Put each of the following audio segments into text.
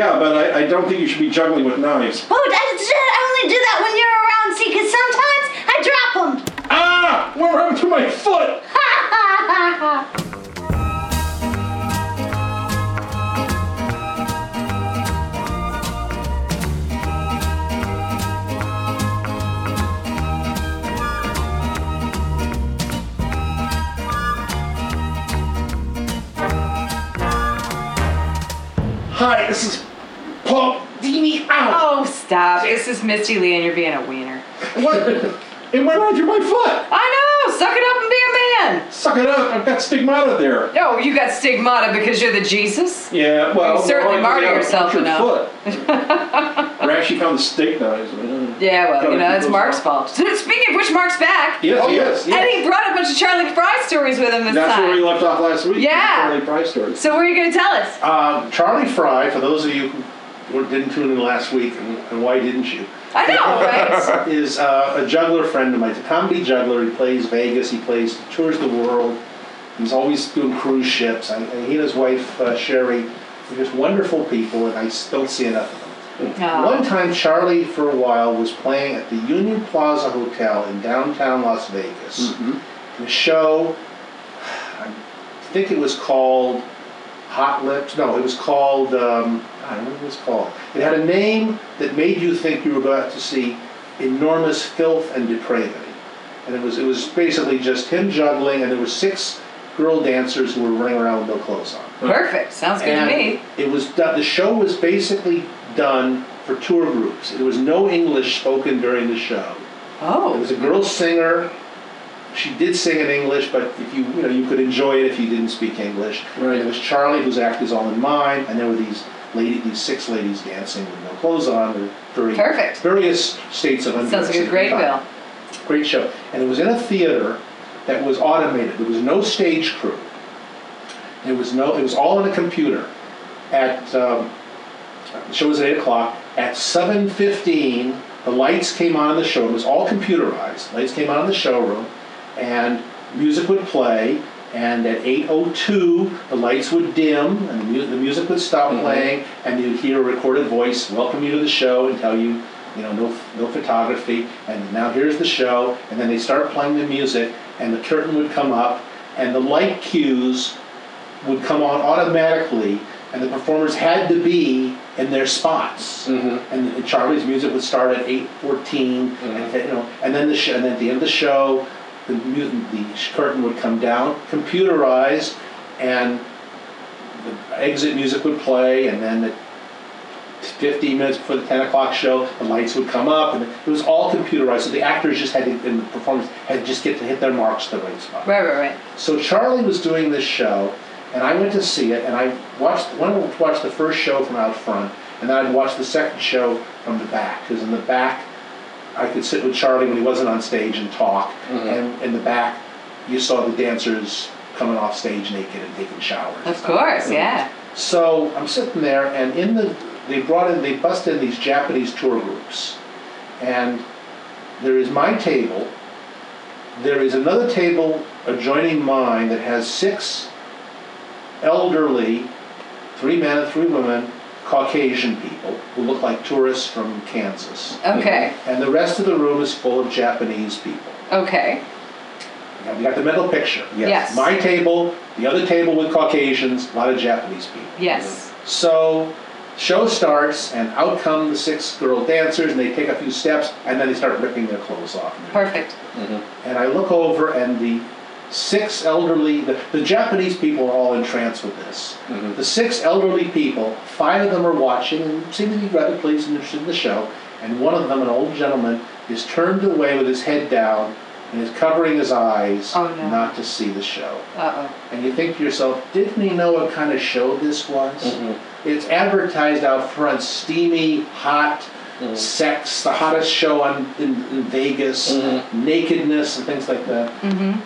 Yeah, but I, I don't think you should be juggling with knives. Oh, I, I only do that when you're around, see, because sometimes I drop them. Ah! What happened to my foot? Hi, this is Paul Dini. Ow! Oh, stop. This is Misty Lee and you're being a wiener. What? it went right through my foot. I know! Suck it up and be a man! Suck it up. I've got stigmata there. Oh, you got stigmata because you're the Jesus? Yeah, well, You certainly no, I martyr got a yourself punctured enough. Foot. I actually found the steak knives. Yeah, well, you know, keep it's Mark's on. fault. Speaking of which, Mark's back. Yes, Oh, yes, yes. And he brought a bunch of Charlie Fry stories with him this That's time. where we left off last week. Yeah. Charlie Price stories. so, what are you going to tell us? Um, Charlie Fry, for those of you who didn't tune in last week, and, and why didn't you? I know, right? is uh, a juggler friend of mine. He's a comedy juggler. He plays Vegas. He plays tours the world. He's always doing cruise ships. And, and he and his wife uh, Sherry are just wonderful people, and I don't see enough of them. Aw. One time, Charlie, for a while, was playing at the Union Plaza Hotel in downtown Las Vegas. Mm-hmm. The show, I think it was called Hot Lips. No, it was called. Um, I don't know what it was called. It had a name that made you think you were about to see enormous filth and depravity. And it was it was basically just him juggling, and there were six girl dancers who were running around with no clothes on. Perfect. Sounds good And to me. it was done, the show was basically done for tour groups. There was no English spoken during the show. Oh. There Oh. was a girl singer. She did sing in English, but if you you know you could enjoy it if you didn't speak English. Right. And it was Charlie whose act is all in mine, and there were these lady, these six ladies dancing with no clothes on, with very Perfect. various states of undress. Sounds like a great bill. Great show, and it was in a theater that was automated. There was no stage crew. There was no. It was all on a computer. At um, the show was at eight o'clock. At seven fifteen, the lights came on in the show. It was all computerized. Lights came on in the showroom, and music would play. And at 8:02, the lights would dim, and the, mu- the music would stop playing, and you'd hear a recorded voice welcome you to the show and tell you, you know, no, no photography, and now here's the show. And then they start playing the music, and the curtain would come up, and the light cues would come on automatically, and the performers had to be in their spots. Mm-hmm. And, and Charlie's music would start at eight and you know, and then the sh- and then at the end of the show, the the curtain would come down, computerized, and the exit music would play, and then at 15 minutes before the 10 o'clock show, the lights would come up, and it was all computerized. So the actors just had to, and the performers had to just get to hit their marks the right spot. Right, right, right. So Charlie was doing this show, and I went to see it, and I watched went to watch the first show from out front, and then I'd watch the second show from the back, because in the back, I could sit with Charlie when he wasn't on stage and talk, mm-hmm. and in the back, you saw the dancers coming off stage naked and taking showers. Of stuff. course, yeah. So I'm sitting there, and in the they brought in they busted in these Japanese tour groups, and there is my table. There is another table adjoining mine that has six elderly, three men and three women, Caucasian people who look like tourists from Kansas. Okay. And the rest of the room is full of Japanese people. Okay. Now, You got the mental picture. Yes. My table, the other table with Caucasians, a lot of Japanese people. Yes. So, show starts, and out come the six girl dancers, and they take a few steps, and then they start ripping their clothes off. Perfect. Mm-hmm. And I look over, and the six elderly, the, the Japanese people are all entranced with this. The six elderly people, five of them are watching and seem to be rather pleased and interested in the show, and one of them, an old gentleman, is turned away with his head down and is covering his eyes Oh, no. not to see the show. Uh oh. And you think to yourself, didn't he know what kind of show this was? It's advertised out front, steamy, hot, sex, the hottest show on in, in Vegas, nakedness and things like that. Mm-hmm.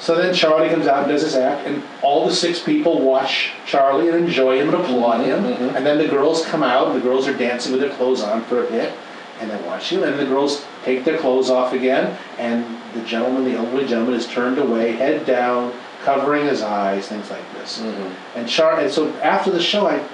So then Charlie comes out and does his act, and all the six people watch Charlie and enjoy him and applaud him. And then the girls come out, and the girls are dancing with their clothes on for a bit, and they watch him. And the girls take their clothes off again, and the gentleman, the elderly gentleman, is turned away, head down, covering his eyes, things like this. Mm-hmm. And Char, and so after the show, I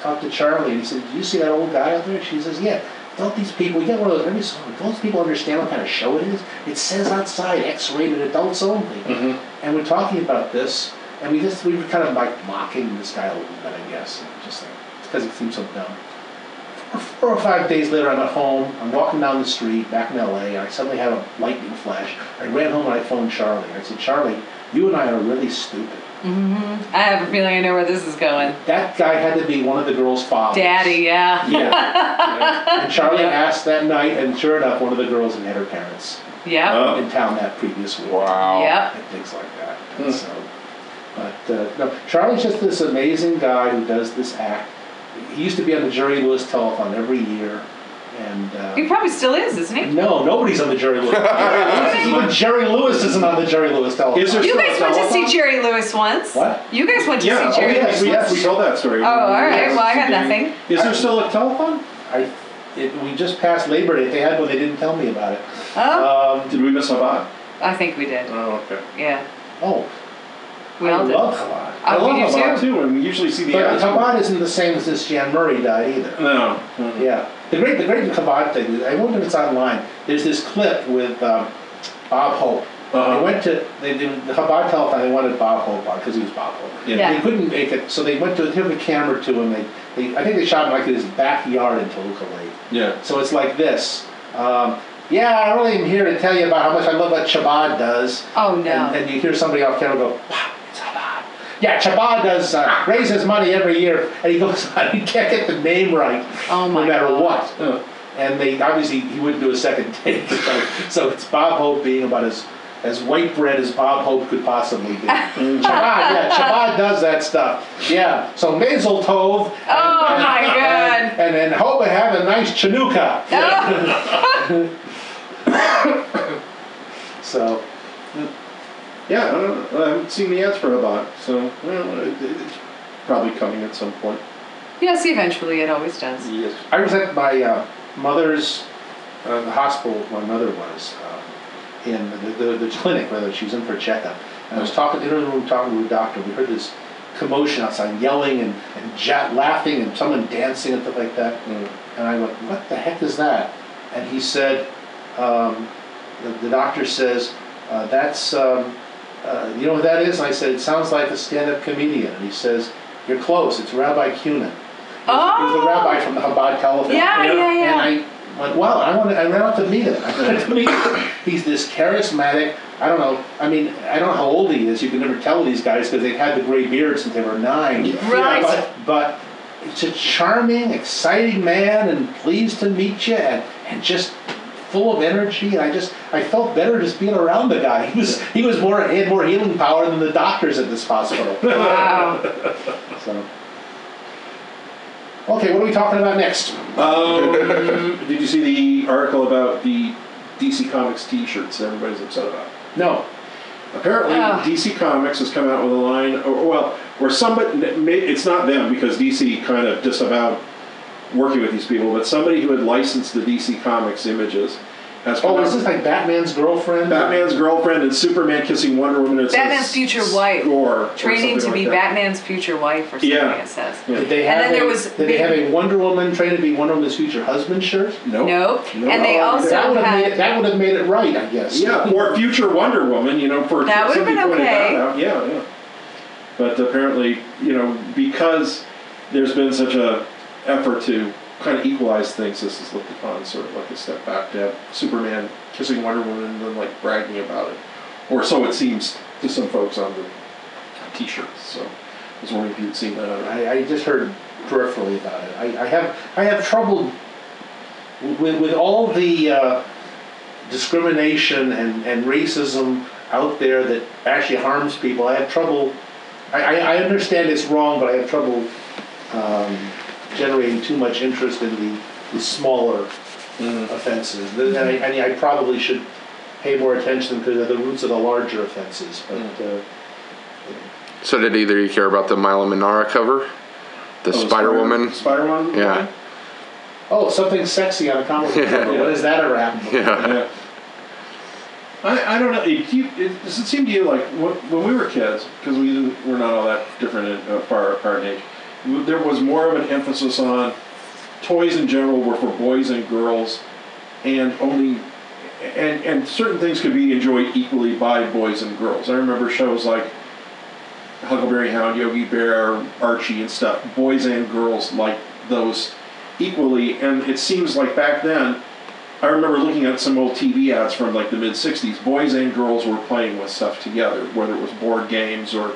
talked to Charlie, and he said, "Do you see that old guy out there?" She says, "Yeah." Don't these people? We get one of those every so often. Don't these people understand what kind of show it is? It says outside X-rated adults only. Mm-hmm. And we're talking about this, and we just we were kind of like mocking this guy a little bit, I guess, just like because he seems so dumb. Four, four or five days later, I'm at home. I'm walking down the street back in LA, and I suddenly have a lightning flash. I ran home and I phoned Charlie. I said, Charlie, you and I are really stupid. I have a feeling I know where this is going. That guy had to be one of the girls' fathers. Daddy, yeah. Yeah. and Charlie Yeah. asked that night, and sure enough, one of the girls had had her parents Yep. Oh. in town that previous week. Wow. Yep. and things like that. And so, but uh, no, Charlie's just this amazing guy who does this act. He used to be on the Jerry Lewis telethon every year, and uh, He probably still is, isn't he? no, nobody's on the Jerry Lewis. Even Jerry Lewis isn't on the Jerry Lewis telethon. Is there You still guys went to see telethon? Jerry Lewis once. What? You guys went to Yeah, see oh Jerry yes, Lewis we, once. we told that story. Oh, all right. Well, I had nothing. Is there still a telephone? I, it, we just passed Labor Day. If they had one, they didn't tell me about it. Oh, Um, Did we miss Chabad? I think we did. Oh, okay. Yeah. oh, We I all did. love Chabad. I Oh, we love do Chabad too. too, and we usually see the But ads. Chabad isn't the same as this Jan Murray died either. No. Yeah, the great, the great Chabad thing. I wonder if it's online. There's this clip with um, Bob Hope. Uh-huh. They went to they did the Chabad telethon. They wanted Bob Hope on because he was Bob Hope. Yeah. Yeah. They couldn't make it, so they went to took a camera to him. They, they I think they shot him like in his backyard in Toluca Lake. Yeah. So it's like this. Um, yeah, I really am here to tell you about how much I love what Chabad does. Oh, no. And, and you hear somebody off camera go, wow, it's Chabad. Yeah, Chabad does uh, raises money every year, and he goes on. He can't get the name right, Oh, no matter God. what. Uh, And they obviously he wouldn't do a second take. So, so it's Bob Hope being about as as white bread as Bob Hope could possibly be. Chabad, yeah, Chabad does that stuff. Yeah. So Mazel Tov. and- Oh, and- my God. And, and, and hope I have a nice Chinooka. Oh, So yeah, I, don't know. I haven't seen the ads for Chabad, so well, it, it's probably coming at some point. yes, eventually it always does. Yes. I was at my uh, mother's, uh, the hospital my mother was, uh, in the, the, the clinic, whether she was in for a checkup. And I was talking, in the room, talking to a doctor. We heard this commotion outside, yelling and, and ja- laughing and someone dancing and stuff like that. Mm. And I went, what the heck is that? And he said, um, the, the doctor says, uh, that's, um, uh, you know what that is? And I said, it sounds like a stand-up comedian. And he says, you're close. It's Rabbi Cunin. He was the Oh. rabbi from the Chabad telephone. Yeah, yeah, yeah. And I went, wow, I wanted, I ran out to meet him. I wanted to meet him. He's this charismatic, I don't know, I mean, I don't know how old he is. You can never tell these guys because they've had the gray beard since they were nine. Right. But, but it's a charming, exciting man and pleased to meet you and, and just full of energy. And I just, I felt better just being around the guy. He was, he was more, he had more healing power than the doctors at this hospital. Wow. So. Okay, what are we talking about next? Um, did you see the article about the DC Comics T-shirts that everybody's upset about? No. Apparently, Ah. DC Comics has come out with a line, or well, or somebody. may- It's not them because DC kind of disavowed working with these people, but somebody who had licensed the DC Comics images has Oh, out. is this like Batman's girlfriend? Batman's girlfriend and Superman kissing Wonder Woman. It says Batman's future wife. Or Training to something be that. Batman's future wife or something, Yeah. it says. Yeah. Did they And have then there a, was did they have a Wonder Woman trained to be Wonder Woman's future husband shirt? Nope. Nope. No. And they Oh, also That would have made it, had. that would have made it right, I guess. Yeah, or future Wonder Woman, you know, for That would've somebody been pointed okay. that out. Yeah, yeah. But apparently, you know, because there's been such a effort to kind of equalize things, this is looked upon sort of like a step back to have Superman kissing Wonder Woman and then like bragging about it, or so it seems to some folks on the T-shirts. So I was wondering if you'd seen that. I, I just heard peripherally about it. I, I have I have trouble with, with all the uh, discrimination and, and racism out there that actually harms people. I have trouble. I, I, I understand it's wrong, but I have trouble um, generating too much interest in the, the smaller offenses. And I, I, mean, I probably should pay more attention to the, the roots of the larger offenses. But uh, So did either you care about the Milo Manara cover? The Oh, Spider Woman? Spider Woman. Yeah. oh, something sexy on a comic book cover. When has that ever happened? Yeah. Yeah. I, I don't know. It, do you, it, does it seem to you like when, when we were kids, because we we're not all that different, in, uh, far apart in age. There was more of an emphasis on toys in general were for boys and girls, and only and and certain things could be enjoyed equally by boys and girls. I remember shows like Huckleberry Hound, Yogi Bear, Archie, and stuff. Boys and girls liked those equally, and it seems like back then. I remember looking at some old TV ads from like the mid '60s. Boys and girls were playing with stuff together, whether it was board games or,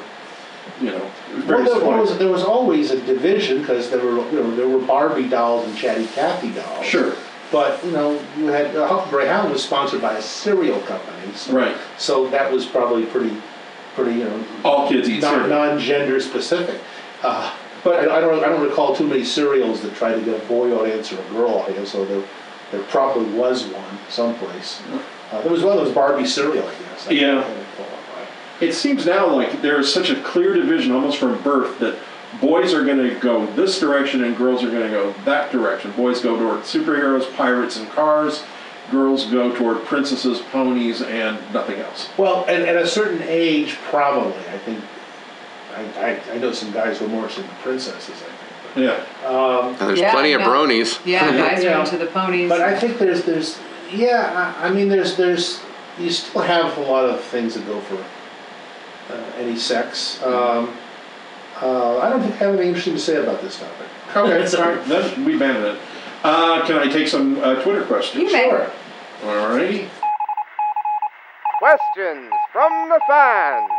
you know, Well, there, there was, there was always a division, because there were, you know, there were Barbie dolls and Chatty Cathy dolls. Sure. But, you know, you had, uh, Huckleberry Hound was sponsored by a cereal company. so- Right. So that was probably pretty, pretty, you know, All kids eat non, non-gender specific. Uh, But I I don't, I don't recall too many cereals that tried to get a boy audience or a girl audience, so there, there probably was one someplace. Uh, There was one of those Barbie cereal, I guess. I Yeah. Can't recall it. It seems now like there is such a clear division almost from birth that boys are going to go this direction and girls are going to go that direction. Boys go toward superheroes, pirates, and cars. Girls go toward princesses, ponies, and nothing else. Well, and at a certain age, probably, I think, I, I, I know some guys who are more into princesses, I think. Yeah. Um, and there's Yeah, plenty of bronies. Yeah, guys Yeah. are into the ponies. But I think there's, there's, yeah, I, I mean, there's, there's, you still have a lot of things that go for uh, any sex. Um, uh, I don't think I have anything interesting to say about this topic. Okay, Sorry. then we banned it. Uh, can I take some uh, Twitter questions? You may. Sure. Alrighty. Questions from the fans.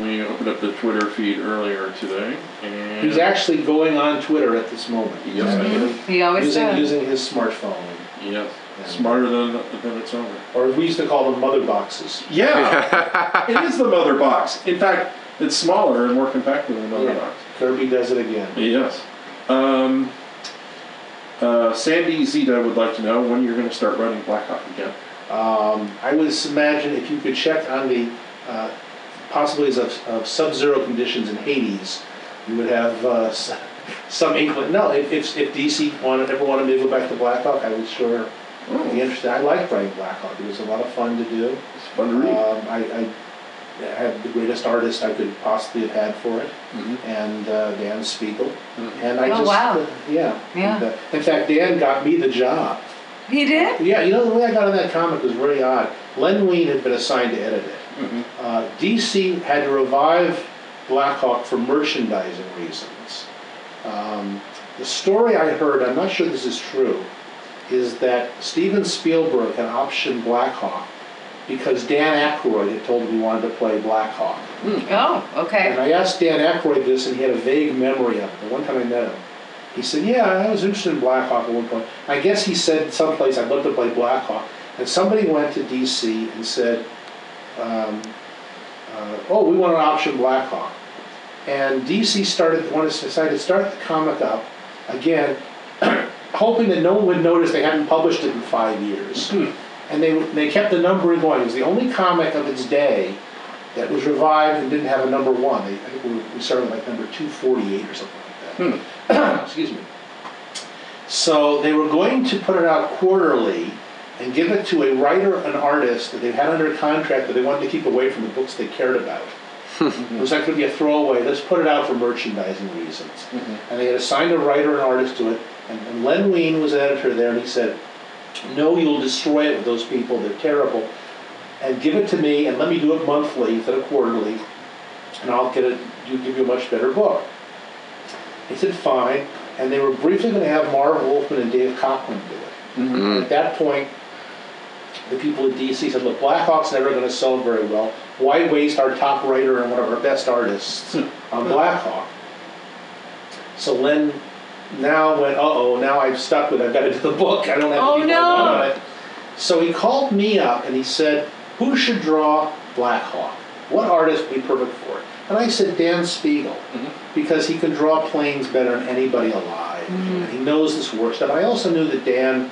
We opened up the Twitter feed earlier today, and He's actually going on Twitter at this moment. He's Yes, I actually He always using, does. using his smartphone, yes, smarter than than its owner. or we used to call them mother boxes. Yeah, it is the mother box. In fact, it's smaller and more compact than the mother Yeah. box. Kirby does it again. Yes. Um, uh, Sandy Zeta would like to know when you're going to start running Blackhawk again. Um, I would imagine if you could check on the uh, possibilities of, of sub-zero conditions in Hades, you would have uh, some inkling. No, if, if, if DC wanted, ever wanted me to go back to Blackhawk, I would sure be interested. I liked writing Blackhawk. It was a lot of fun to do. It's fun to read. Um, I, I had the greatest artist I could possibly have had for it, Mhm. and uh, Dan Spiegel. And I Oh, just, wow. uh, yeah. Yeah. And, uh, in fact, Dan got me the job. He did? Yeah, you know, the way I got on that comic was really odd. Len Wein had been assigned to edit it. Mhm. Uh, DC had to revive Blackhawk for merchandising reasons. Um, the story I heard, I'm not sure this is true, is that Steven Spielberg had optioned Blackhawk because Dan Aykroyd had told him he wanted to play Black Blackhawk. Oh, okay. And. I asked Dan Aykroyd this, and he had a vague memory of it. The one time I met him, he said, "Yeah, I was interested in Blackhawk at one point." I guess he said someplace, "I'd love to play Blackhawk," and somebody went to DC and said, um, uh, "Oh, we want to option Blackhawk," and DC started wanted to decided to start the comic up again, hoping that no one would notice they hadn't published it in five years. Hmm. And they they kept the numbering going. It was the only comic of its day that was revived and didn't have a number one. They, I think we, started like number 248 or something like that. Hmm. Excuse me. So they were going to put it out quarterly and give it to a writer and artist that they had under contract that they wanted to keep away from the books they cared about. Mm-hmm. it was like going to be a throwaway. Let's put it out for merchandising reasons. Mm-hmm. And they had assigned a writer and artist to it. And, and Len Wein was editor there, and he said, "No, you'll destroy it with those people. They're terrible." and give it to me and let me do it monthly instead of quarterly, and I'll get it, you give you a much better book. He said, fine, and they were briefly gonna have Marv Wolfman and Dave Cockrum do it. And At that point, the people at DC said, look, Blackhawk's never gonna sell very well. Why waste our top writer and one of our best artists hmm. on Blackhawk? So Len now went, uh-oh, now I'm stuck with, I've gotta do the book, I don't have Oh, people no. on it. So he called me up and he said, who should draw Blackhawk? What artist would be perfect for it? And I said, Dan Spiegel, mm-hmm. because he can draw planes better than anybody alive. Mm-hmm. And he knows this work stuff. I also knew that Dan,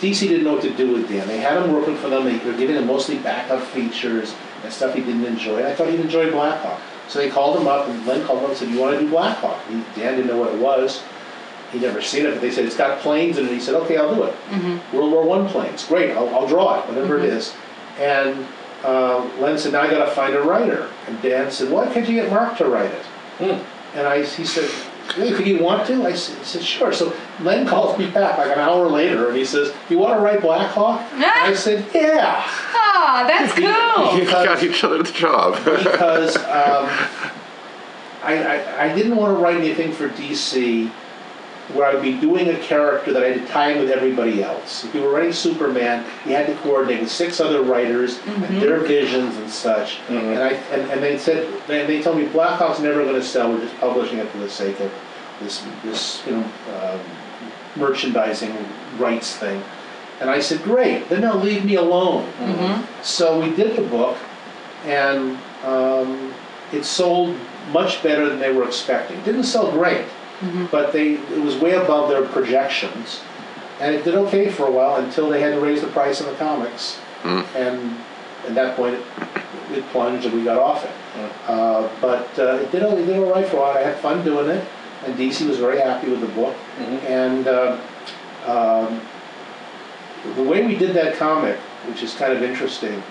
DC didn't know what to do with Dan. They had him working for them, they were giving him mostly backup features and stuff he didn't enjoy. And I thought he'd enjoy Blackhawk. So they called him up, and Len called him up and said, You want to do Blackhawk? He, Dan didn't know what it was. He'd never seen it, but they said, It's got planes in it. He said, Okay, I'll do it. Mm-hmm. World War One planes. Great, I'll, I'll draw it, whatever it mm-hmm. is. And um, uh, Len said, now I gotta find a writer. And Dan said, why can't you get Mark to write it? Hmm. And I, he said, hey, think you want to? I said, said, sure. So Len calls me back like an hour later and he says, you wanna write Blackhawk? And I said, yeah. Ah, that's cool. You got each other the job. because um, I, I, I didn't want to write anything for DC where I'd be doing a character that I had to tie in with everybody else. If you were writing Superman, you had to coordinate with six other writers and their visions and such. And I and, and they said and they told me Blackhawk's never going to sell. We're just publishing it for the sake of this this you know um, merchandising rights thing. And I said, great, then they'll leave me alone. So we did the book, and um, it sold much better than they were expecting. It didn't sell great, but they it was way above their projections, and it did okay for a while until they had to raise the price of the comics, and at that point it, it plunged and we got off it. Uh, but uh, it did it did all right for a while. I had fun doing it, and DC was very happy with the book, and. Uh, um, the way we did that comic, which is kind of interesting,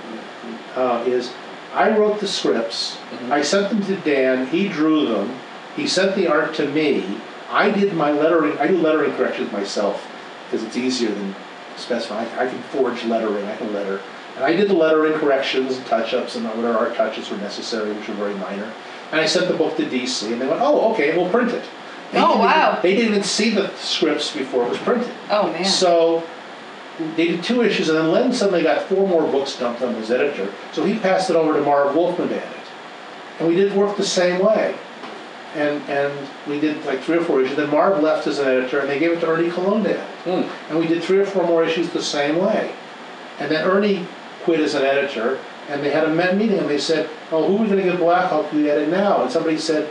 uh, is I wrote the scripts, I sent them to Dan, he drew them, he sent the art to me, I did my lettering, I do lettering corrections myself, because it's easier than specifying, I can forge lettering, I can letter, and I did the lettering corrections and touch-ups and whatever art touches were necessary, which were very minor, and I sent the book to DC, and they went, oh, okay, we'll print it. They Oh, didn't even- wow. They didn't even see the scripts before it was printed. Oh, man. So they did two issues, and then Len suddenly got four more books dumped on his editor. So he passed it over to Marv Wolfman to edit, and we did work the same way. And and we did like three or four issues. Then Marv left as an editor, and they gave it to Ernie Colon to edit. And we did three or four more issues the same way. And then Ernie quit as an editor, and they had a meeting, and they said, "Oh, who are we going to get Black Blackhawk to edit now?" And somebody said.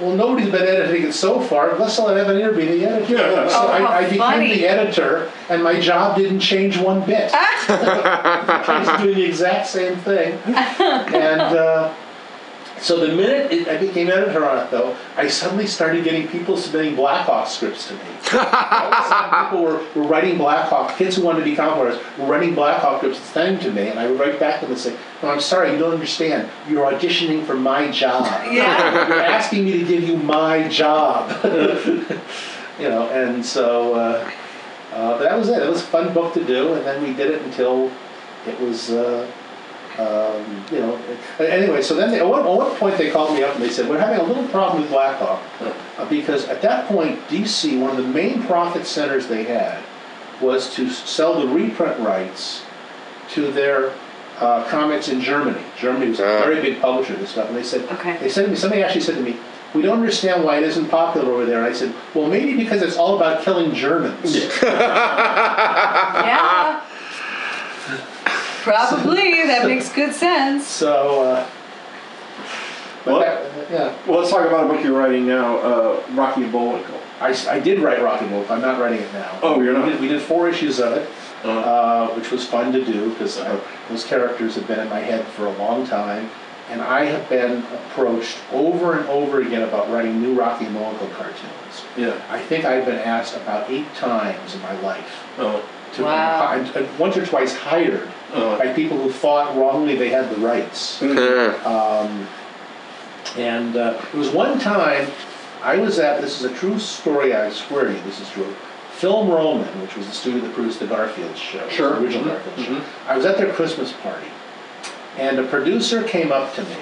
Well, nobody's been editing it so far. Let's let Evanier be the editor. Yeah. So Oh, I, I became funny. the editor, and my job didn't change one bit. I was doing the exact same thing. And uh, so the minute it, I became editor on it, though, I suddenly started getting people submitting Blackhawk scripts to me. All of a sudden, people were, were writing Blackhawk, kids who wanted to be comic artists were writing Blackhawk scripts and sending to me, and I would write back to them and say, no, I'm sorry, you don't understand. You're auditioning for my job. Yeah. You're asking me to give you my job. you know, and so uh, uh, that was it. It was a fun book to do, and then we did it until it was, uh, um, you know. Anyway, so then they, at, one, at one point they called me up and they said, We're having a little problem with Blackhawk. Uh, because at that point, DC, one of the main profit centers they had was to sell the reprint rights to their uh, comics in Germany. Germany was a Ah. very big publisher of this stuff, and they said, Okay. they said to me, somebody actually said to me, we don't understand why it isn't popular over there. And I said, well, maybe because it's all about killing Germans. Yeah. Probably. That makes good sense. So, uh, Well- that, yeah, Well, let's talk about a book you're writing now, uh, Rocky and Bullwinkle. I did write Rocky Wolf. I'm not writing it now. Oh, you're not? We did, we did four issues of it, Uh, uh, which was fun to do because those characters have been in my head for a long time. And I have been approached over and over again about writing new Rocky and Bullwinkle cartoons. yeah. I think I've been asked about eight times in my life Uh, to Wow. and- and once or twice hired by people who thought wrongly they had the rights. Um, and uh, it was one time I was at this is a true story. I swear to you, this is true. Film Roman, which was the studio that produced the Garfield show, Sure. the original Mhm. Garfield show. Mhm. I was at their Christmas party, and a producer came up to me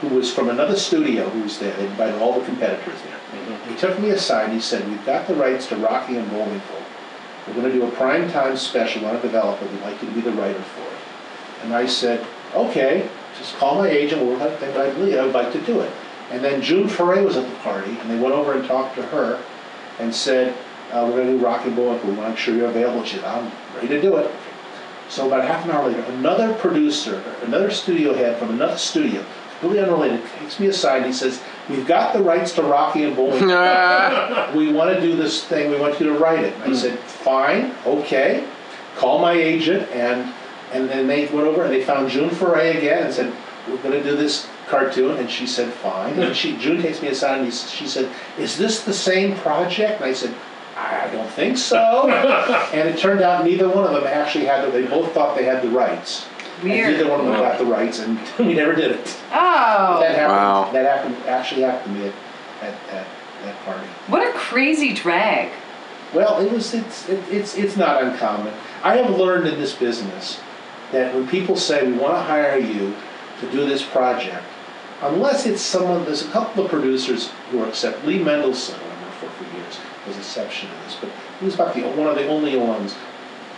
who was from another studio who was there. They invited all the competitors there. He took me aside and he said, We've got the rights to Rocky and Bullwinkle. We're going to do a prime time special on a developer. We'd like you to be the writer for it. And I said, Okay, just call my agent. We'll I believe I would like to do it. And then June Foray was at the party, and they went over and talked to her and said, uh, We're going to do Rocky and want to make sure you're available. She said, I'm ready to do it. So about half an hour later, another producer, another studio head from another studio, completely unrelated, takes me aside and he says, "We've got the rights to Rocky and Bullwinkle. we want to do this thing. We want you to write it." I hmm. said, "Fine, okay." Call my agent and and then they went over and they found June Foray again and said, "We're going to do this cartoon." And she said, "Fine." And she June takes me aside and she said, "Is this the same project?" And I said. I don't think so. and it turned out neither one of them actually had, the, they both thought they had the rights. And Weird. neither one of them got the rights, and we never did it. Oh, That happened. Wow. That happened. Actually happened to me at at, at that party. what a crazy drag. Well, it was. It's it, it's it's not uncommon. I have learned in this business that when people say we want to hire you to do this project, unless it's someone, there's a couple of producers who are except Lee Mendelson, who I worked for for years, was an exception to this, but he was about the one of the only ones.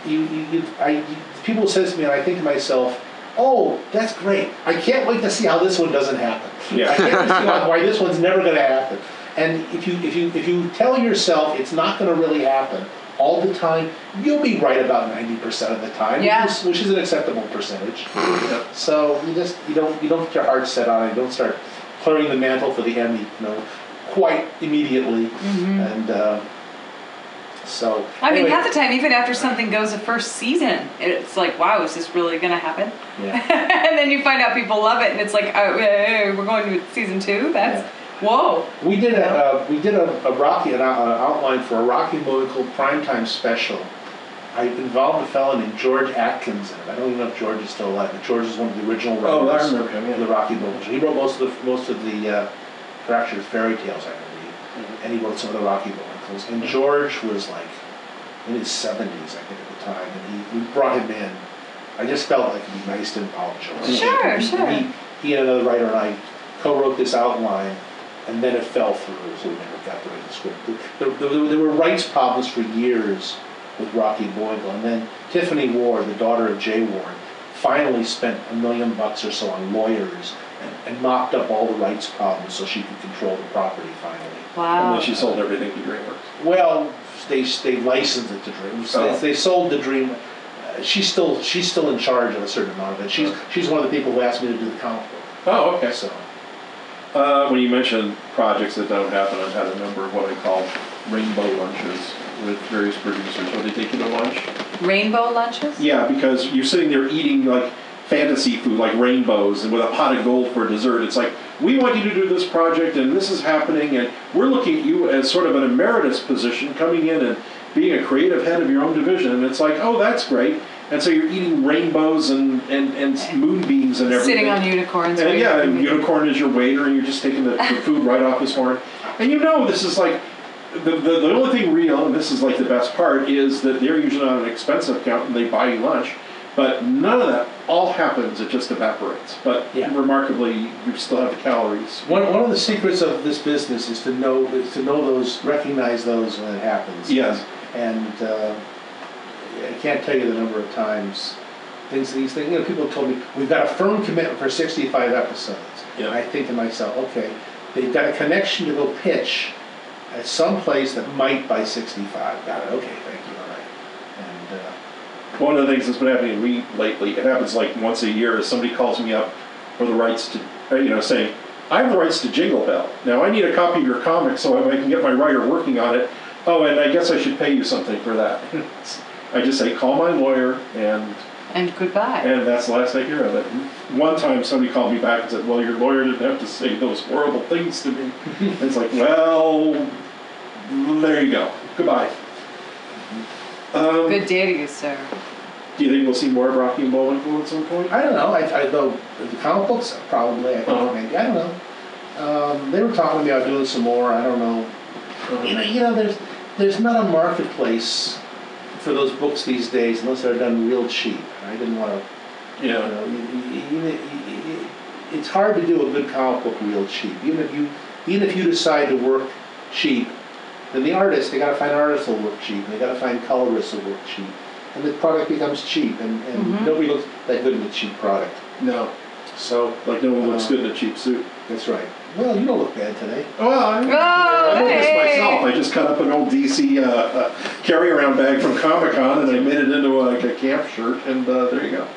You, you, you, I, you, people say to me, and I think to myself, "Oh, that's great! I can't wait to see how this one doesn't happen. Yeah. I can't wait to see why, why this one's never going to happen." And if you if you if you tell yourself it's not going to really happen all the time, you'll be right about ninety percent of the time, Yeah. which, is, which is an acceptable percentage. So you just you don't you don't get your heart set on it. You don't start clearing the mantle for the Emmy, you know, quite immediately. And uh, so. I mean, anyway, half the time, even after something goes the first season, it's like, wow, is this really going to happen? yeah. and then you find out people love it, and it's like, oh, hey, we're going to season two? That's, whoa. We did a uh, we did a, a Rocky an uh, outline for a Rocky movie called Primetime Special. I involved a fellow named George Atkins in it. I don't even know if George is still alive, but George is one of the original Oh, I writers remember him, yeah. of the Rocky movies. He wrote most of the most of the uh, Fractured fairy tales, I believe, Mm-hmm. and he wrote some of the Rocky movies. And George was like in his seventies, I think, at the time, and he we brought him in. I just felt like it'd be nice to involve George. Sure, And sure. He, he and another writer and I co-wrote this outline, and then it fell through, so we never got to write the script. There, there, there were rights problems for years with Rocky Boyle, and then Tiffany Ward, the daughter of Jay Ward, finally spent a million bucks or so on lawyers and, and mopped up all the rights problems so she could control the property finally. And Wow. then she sold everything to DreamWorks. Well, they, they licensed it to Dream. Oh. They, they sold the Dream. Uh, she's still she's still in charge of a certain amount of it. She's she's one of the people who asked me to do the comic book. Oh, okay. So Uh, when you mentioned projects that don't happen, I've had a number of what I call rainbow lunches with various producers. When they take you to lunch, Rainbow lunches? Yeah, because you're sitting there eating like fantasy food, like rainbows, and with a pot of gold for dessert. It's like, we want you to do this project, and this is happening, and we're looking at you as sort of an emeritus position coming in and being a creative head of your own division. And it's like, oh, that's great. And so you're eating rainbows and, and, and moonbeams and everything. Sitting on unicorns. And yeah, and unicorn is your waiter, and you're just taking the, the food right off his horn. And you know this is like the, the the only thing real, and this is like the best part, is that they're usually on an expensive account and they buy you lunch. But none of that all happens; it just evaporates. But Yeah. remarkably, you still have the calories. one, one of the secrets of this business is to know is to know those recognize those when it happens. Yes. And uh, I can't tell you the number of times things these things. You know, people have told me we've got a firm commitment for 65 episodes. Yeah. And I think to myself, okay, they've got a connection to go pitch at some place that might buy 65. Got it. Okay, thank you. All right. And uh, One of the things that's been happening to me lately, it happens like once a year, is somebody calls me up for the rights to, uh, you know, saying, I have the rights to Jingle Bell. Now I need a copy of your comic so I can get my writer working on it. Oh, and I guess I should pay you something for that. I just say, call my lawyer, and And goodbye. and that's the last I hear of it. One time somebody called me back and said, well, your lawyer didn't have to say those horrible things to me. And it's like, well, there you go. Goodbye. Um, Good day to you, sir. do you think we'll see more of Rocky and Bullwinkle at some point? I don't know. I, I though the comic books probably. I think Uh-huh. maybe. I don't know. Um, they were talking to me about doing some more. I don't know. You know, you know, there's there's not a marketplace for those books these days unless they're done real cheap. I didn't want to. You Yeah. know, you, you, you, you- you- it's hard to do a good comic book real cheap. Even if you even if you decide to work cheap, then the artist they got to find artists who'll work cheap. And they got to find colorists who'll work cheap, and the product becomes cheap. And, and nobody looks that good in a cheap product. No. So Like no one looks good in a cheap suit. that's right. Well, you don't look bad today. Well, I, Oh, I know this hey. myself. I just cut up an old DC uh, uh, carry-around bag from Comic Con and I made it into a, like a camp shirt, and uh, there you go.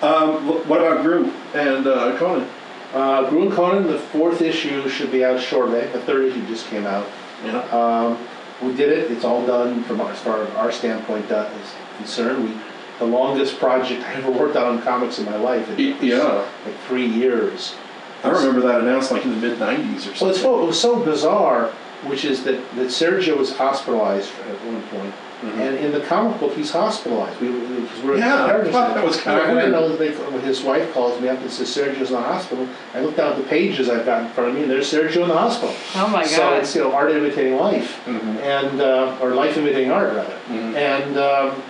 Um, what about Groo and uh, Conan? Uh, and Conan, the fourth issue should be out shortly. The third issue just came out. Yeah. Um, we did it. It's all done from our, as far as our standpoint uh, is concerned. We, the longest project I ever worked on in comics in my life. It yeah. Like three years. I remember that announced like in the mid '90s or something. Well, it's it was so bizarre, which is that, that Sergio was hospitalized at one point And in the comic book, he's hospitalized. We, because we're Yeah, I thought that was kinda And I weird. know that they, when his wife calls me up and says Sergio's in the hospital, I look down at the pages I've got in front of me, and there's Sergio in the hospital. Oh my God. So God. it's you know art imitating life, Mhm. and uh, or life imitating art rather. Mhm. And um,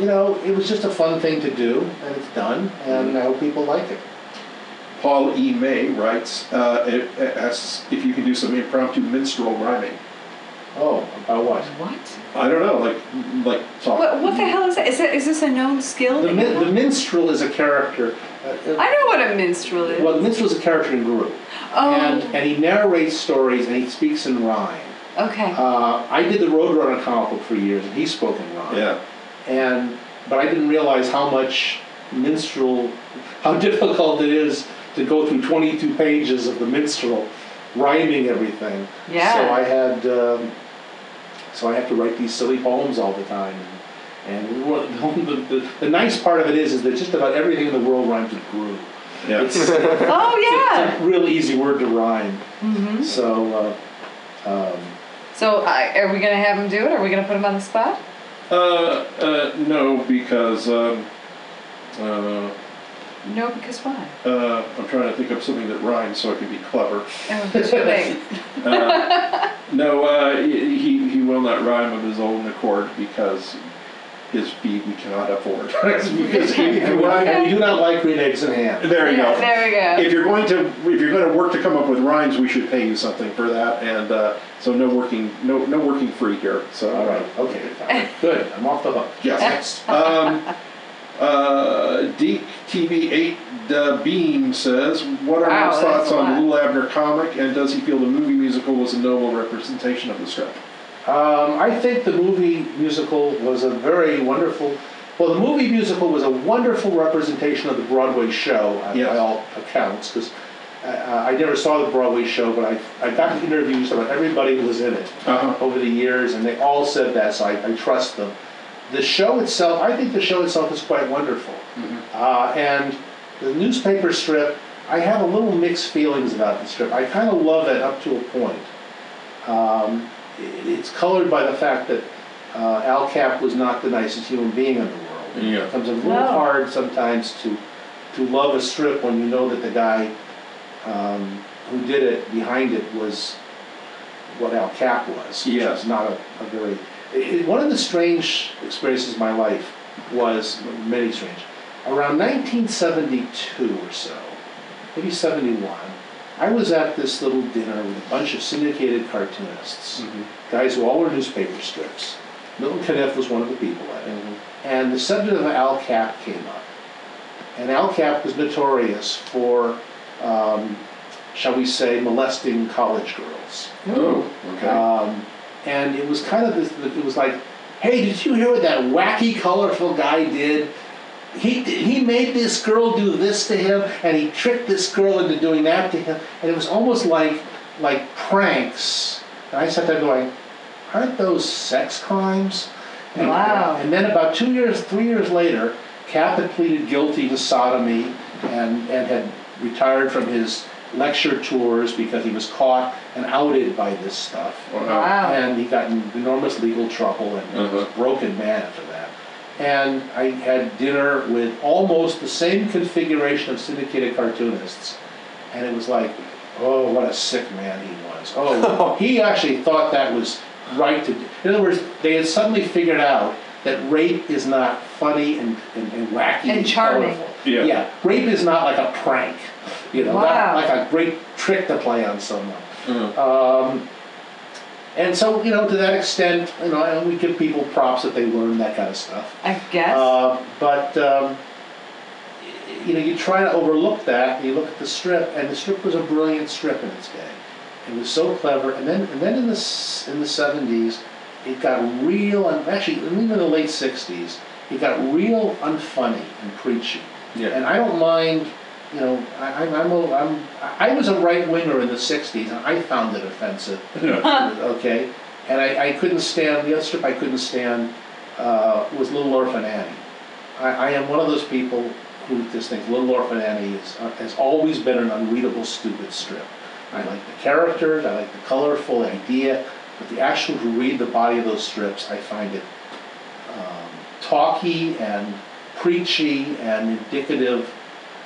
you know, it was just a fun thing to do, and it's done, and I hope people like it. Paul E. May writes, uh, it, it asks if you can do some impromptu minstrel rhyming. Oh, about what? What? I don't know, like like talk. What, what the hell is that? Is, that? is this a known skill? The, that min- you the minstrel is a character. Uh, uh, I know what a minstrel is. well, the minstrel is a character in Groo, oh, and and he narrates stories and he speaks in rhyme. okay. Uh, I did the Roadrunner comic book for years, and he spoke in rhyme. Yeah. and but I didn't realize how much minstrel, how difficult it is to go through 22 pages of the minstrel, rhyming everything. Yeah. So I had, um, so I have to write these silly poems all the time. And, and what- the, the, the nice part of it is, is that just about everything in the world rhymes with grew. Yeah. It's, it's oh yeah. It's a real easy word to rhyme. hmm So, uh, um, So uh, are we gonna have him do it? Are we gonna put him on the spot? Uh, uh, no, because um, uh, No, because why? uh, I'm trying to think of something that rhymes so I can be clever. Oh, that's too late. Uh, no, uh, he, he will not rhyme of his own accord because his fee we cannot afford. because if you and we, rhyme, we do not like green eggs and ham. there you go. there we go. If you're going to if you're going to work to come up with rhymes, we should pay you something for that. And uh, so no working no no working free here. So All right, okay, fine. good, I'm off the hook. Yes. um, uh, Deke TV8 uh, Beam says, "What are Wow, Mark's that's thoughts a on lot. Little Abner comic, and does he feel the movie musical was a noble representation of the strip?" Um, I think the movie musical was a very wonderful. Well, the movie musical was a wonderful representation of the Broadway show, Yes. by all accounts. Because uh, I never saw the Broadway show, but I I got interviews about everybody who was in it Uh-huh. over the years, and they all said that, so I, I trust them. The show itself, I think the show itself is quite wonderful. Uh, and the newspaper strip, I have a little mixed feelings about the strip. I kind of love it up to a point. Um, i- it's colored by the fact that uh, Al Capp was not the nicest human being in the world. It Yeah. becomes a little No. hard sometimes to to love a strip when you know that the guy um, who did it behind it was what Al Capp was, which Yes. is not a, a very. It, one of the strange experiences of my life was many strange. Around 1972 or so, maybe 71, I was at this little dinner with a bunch of syndicated cartoonists, guys who all were newspaper strips. Milton Caniff was one of the people at it. And the subject of Al Capp came up. And Al Capp was notorious for, um, shall we say, molesting college girls. Oh, okay. Um, and it was kind of this, it was like, hey, did you hear what that wacky, colorful guy did? He, he made this girl do this to him, and he tricked this girl into doing that to him. And it was almost like, like pranks. And I sat there going, aren't those sex crimes? And, Wow. And then about two years, three years later, Capp had pleaded guilty to sodomy and, and had retired from his lecture tours because he was caught and outed by this stuff. Wow. And he got in enormous legal trouble and was a Uh-huh. broken man after that. And I had dinner with almost the same configuration of syndicated cartoonists. And it was like, oh, what a sick man he was. Oh, he actually thought that was right to do. In other words, they had suddenly figured out that rape is not funny and, and, and wacky And charming. colorful. Yeah. yeah, rape is not like a prank, you know, Wow. not like a great trick to play on someone. Mhm. Um, and so, you know, to that extent, you know, we give people props that they learn that kind of stuff. I guess. Uh, but, um, you know, you try to overlook that, and you look at the strip, and the strip was a brilliant strip in its day. It was so clever, and then, and then in the, in the 70s, it got real, and actually, even in the late 60s, it got real unfunny and preachy. Yeah. And I don't mind, you know, I, I'm, I'm, a, I'm, I was a right winger in the '60s, and I found it offensive. Okay, and I, I couldn't stand the other strip. I couldn't stand uh, was Little Orphan Annie. I, I am one of those people who just think Little Orphan Annie is, uh, has always been an unreadable, stupid strip. I like the characters. I like the colorful idea. but the actual to read the body of those strips, I find it um, talky and preachy and indicative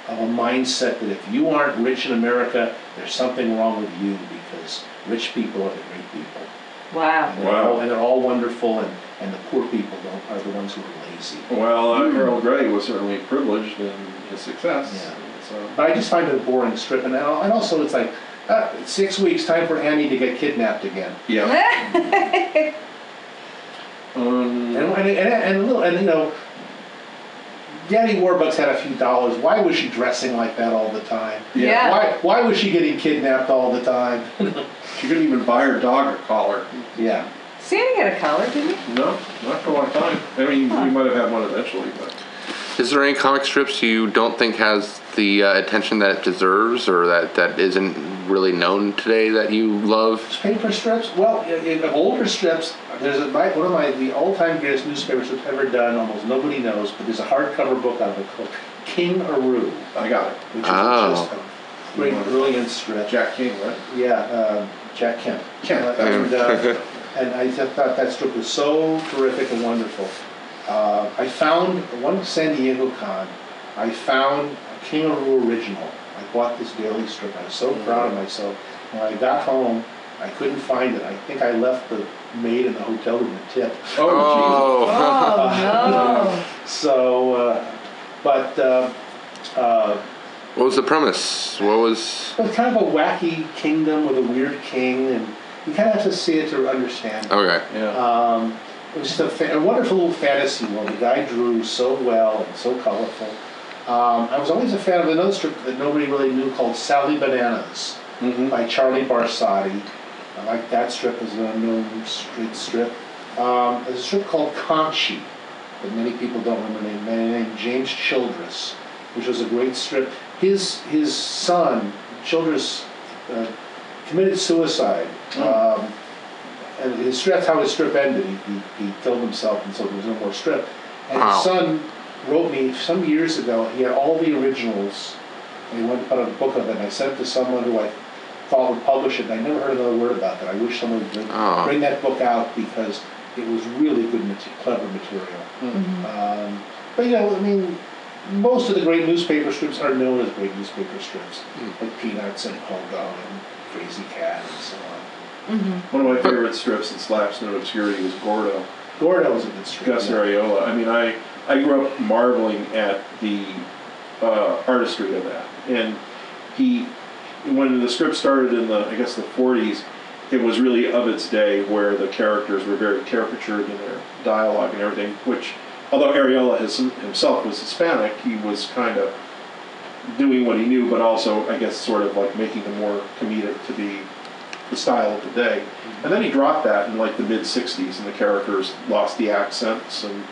of a mindset that if you aren't rich in America, there's something wrong with you because rich people are the great people. Wow. And they're, Wow. all, and they're all wonderful, and, and the poor people don't, are the ones who are lazy. Well, uh, Harold Gray was certainly privileged in his success. Yeah. So, But I just find it a boring strip, and, and also it's like uh, six weeks, time for Annie to get kidnapped again. yeah. Um, And, and, and, and, a little, and you know, Daddy Warbucks had a few dollars. Why was she dressing like that all the time? Yeah. Why, why was she getting kidnapped all the time? she couldn't even buy her dog a collar. yeah. Sandy had a collar, didn't he? No, not for a long time. I mean, we might have had one eventually, but Is there any comic strips you don't think has the uh, attention that it deserves, or that, that isn't really known today that you love? Paper strips? Well, in, in older strips, there's a, my, one of my, the all-time greatest newspaper strips ever done, almost nobody knows, but there's a hardcover book out of it called King Aroo, I got it. which is Oh. just a great, brilliant strip. Jack King, right? Yeah, uh, Jack Kemp. Kemp, And, uh, and I just thought that strip was so terrific and wonderful. Uh, I found one San Diego con. I found a King Aroo original. I bought this daily strip. I was so proud of myself. When I got home, I couldn't find it. I think I left the maid in the hotel room a tip. Oh, Oh, So, uh, but uh, uh, What was the premise? What was? it was kind of a wacky kingdom with a weird king, and you kind of have to see it to understand. Okay. Yeah. Um, it was just a, fa- a wonderful little fantasy world. The guy drew so well and so colorful. Um, I was always a fan of another strip that nobody really knew called Sally Bananas Mhm. by Charlie Barsotti. I like that strip as an unknown street strip. Um, there's a strip called Conchy that many people don't remember. Named, man named James Childress, which was a great strip. His his son Childress uh, committed suicide. Um, and his strip, that's how his strip ended. He, he, he killed himself, and so there was no more strip. And Wow. his son wrote me some years ago. He had all the originals, and he wanted to put out a book of it. And I sent it to someone who I thought would publish it. And I never heard another word about that. I wish someone would bring, Oh. bring that book out because it was really good, mate- clever material. Hmm. Mm-hmm. Um, but you know, I mean, most of the great newspaper strips are known as great newspaper strips, hmm. like Peanuts and Pogo and Krazy Kat and so on. One of my favorite strips that slaps into obscurity was Gordo. Gordo was a good strip. Gus yeah. Arriola. I mean, I, I grew up marveling at the uh, artistry of that. And he, when the script started in the, I guess, the 40s, it was really of its day where the characters were very caricatured in their dialogue and everything, which, although Arriola his, himself was Hispanic, he was kind of doing what he knew, but also, I guess, sort of like making them more comedic to be the style of the day. And then he dropped that in like the mid 60s, and the characters lost the accents, and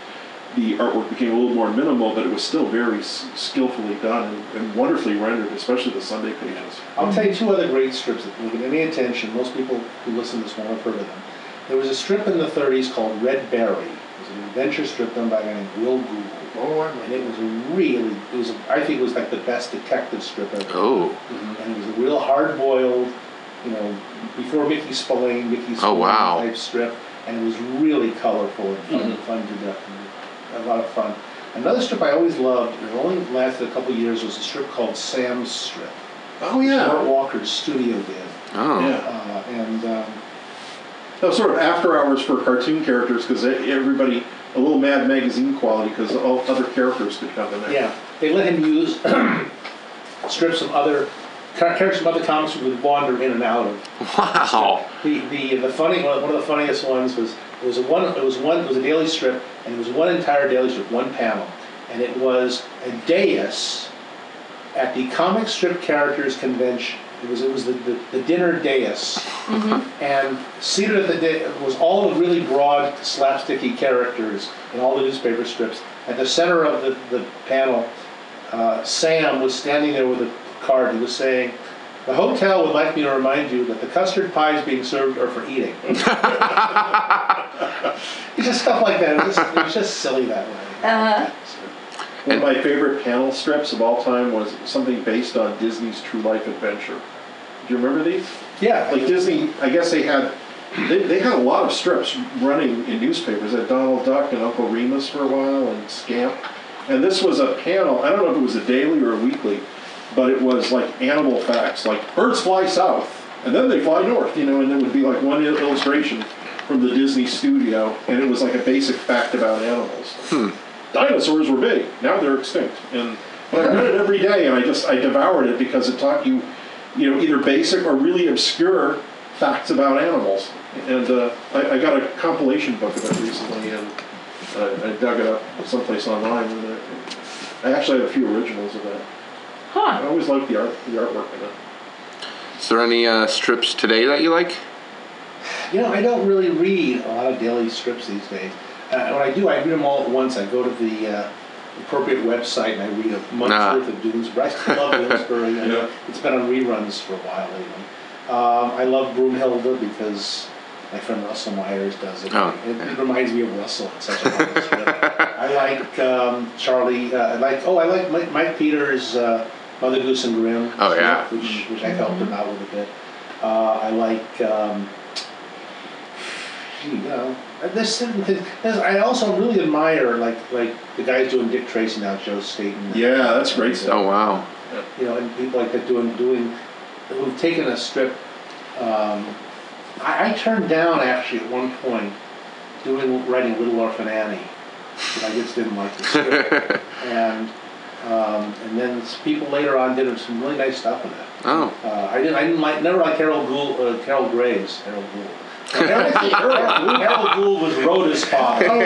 the artwork became a little more minimal, but it was still very s- skillfully done and, and wonderfully rendered, especially the Sunday pages. I'll tell you two other great strips that will get any attention. Most people who listen to this won't have heard of them. There was a strip in the 30s called Red Barry. It was an adventure strip done by a guy named Will Gould. Oh, I And it was a really, it was, a, I think it was like the best detective strip ever. Oh. And it was a real hard-boiled, you know, before Mickey Spillane, Mickey Spillane Oh, wow. type strip. And it was really colorful and fun, fun to death. and A lot of fun. Another strip I always loved, and it only lasted a couple years, was a strip called Sam's Strip. Oh, yeah, Mort Walker's studio did. Oh. Yeah. Uh, and um, That was sort of after hours for cartoon characters because everybody, a little Mad Magazine quality because all other characters could come in there. yeah, they let him use strips of other char- characters from other comics would wander in and out of. Wow. The the the funny one one of the funniest ones was it was a one it was one it was a daily strip and it was one entire daily strip one panel and it was a dais at the comic strip characters convention. It was it was the, the, the dinner dais and seated at the da- was all the really broad slapsticky characters in all the newspaper strips. At the center of the, the panel, uh, Sam was standing there with a card. He was saying, "The hotel would like me to remind you that the custard pies being served are for eating." It's just stuff like that. It was just, it just silly that way. Uh-huh. One of my favorite panel strips of all time was something based on Disney's True Life Adventure. Do you remember these? Yeah, Like Disney, I guess they had they, they had a lot of strips running in newspapers. They had Donald Duck and Uncle Remus for a while and Scamp. And this was a panel, I don't know if it was a daily or a weekly, but it was like animal facts, like birds fly south and then they fly north, you know, and there would be like one illustration from the Disney studio and it was like a basic fact about animals. Dinosaurs were big, now they're extinct. And but I read it every day and I just, I devoured it because it taught you, you know, either basic or really obscure facts about animals. And uh, I, I got a compilation book of it recently and I, I dug it up someplace online. And I actually have a few originals of that. I always liked the art, the artwork in it. Is there any uh, strips today that you like? You know, I don't really read a lot of daily strips these days. Uh, when I do, I read them all at once. I go to the uh, appropriate website and I read a month's Ah. worth of Doonesbury. I still love Doonesbury. I know Yeah. It's been on reruns for a while lately. Um, I love Broomhilda because my friend Russell Myers does it. Oh, it, yeah. it reminds me of Russell. It's such a nice strip. I like um, Charlie. Uh, I like. Oh, I like Mike, Mike Peters' uh, Mother Goose and Grimm. Oh, strip, yeah. Which, which I've helped him out with a bit. Uh, I like. Um, you know, there's certain things. there's- I also really admire like like the guys doing Dick Tracy now, Joe Staton. Yeah, that's great stuff. Oh wow. You know, and people like that doing doing who've taken a strip. Um, I, I turned down actually at one point doing writing Little Orphan Annie. But I just didn't like the script. and um, and then people later on did some really nice stuff in it. Oh. Uh, I didn't. I didn't like. Never like Harold Gould. Uh, Carol Graves. Harold Gould. Harold, Harold, Harold Gould was Rhoda's father. Um,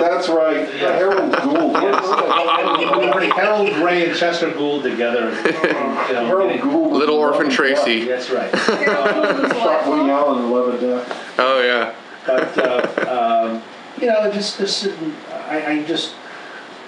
That's right. Yeah. Harold Gould. we bring Harold Gray and Chester Gould together. and, you know, Harold getting- Gould. Little Orphan loving Tracy. That's right. Harold Gould was Shot Woody. Allen in Love and Death. Oh yeah. But uh, um, you know, just this. certain- I, I just.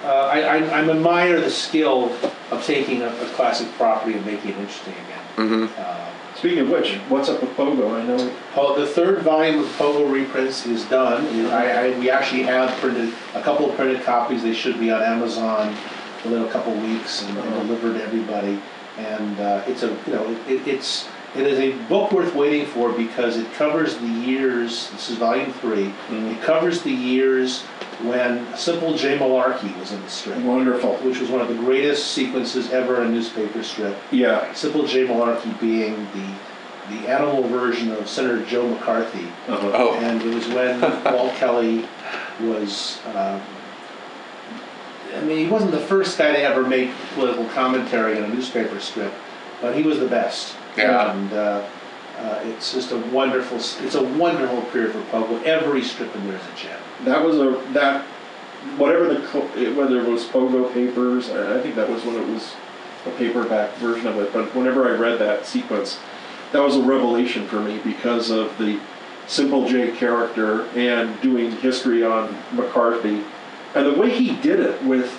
Uh, I, I, I admire the skill of taking a, a classic property and making it interesting again. Mm-hmm. Uh, Speaking of which, what's up with Pogo? I know. Po- the third volume of Pogo reprints is done. I, I, we actually have printed a couple of printed copies. They should be on Amazon within a couple of weeks and, and delivered to everybody. And uh, it's a you know it, it's it is a book worth waiting for because it covers the years. This is volume 3 Mhm. It covers the years when Simple J Malarkey was in the strip, Wonderful. which was one of the greatest sequences ever in a newspaper strip. Yeah. Simple J Malarkey being the the animal version of Senator Joe McCarthy, Uh-huh. Oh. and it was when Walt Kelly was. Um, I mean, he wasn't the first guy to ever make political commentary in a newspaper strip, but he was the best. Yeah. And uh, uh, it's just a wonderful. It's a wonderful period for Pogo. Every strip in there is a gem. That was a that whatever the whether it was Pogo papers. I I think that was when it was a paperback version of it. But whenever I read that sequence, that was a revelation for me because of the Simple J character and doing history on McCarthy, and the way he did it with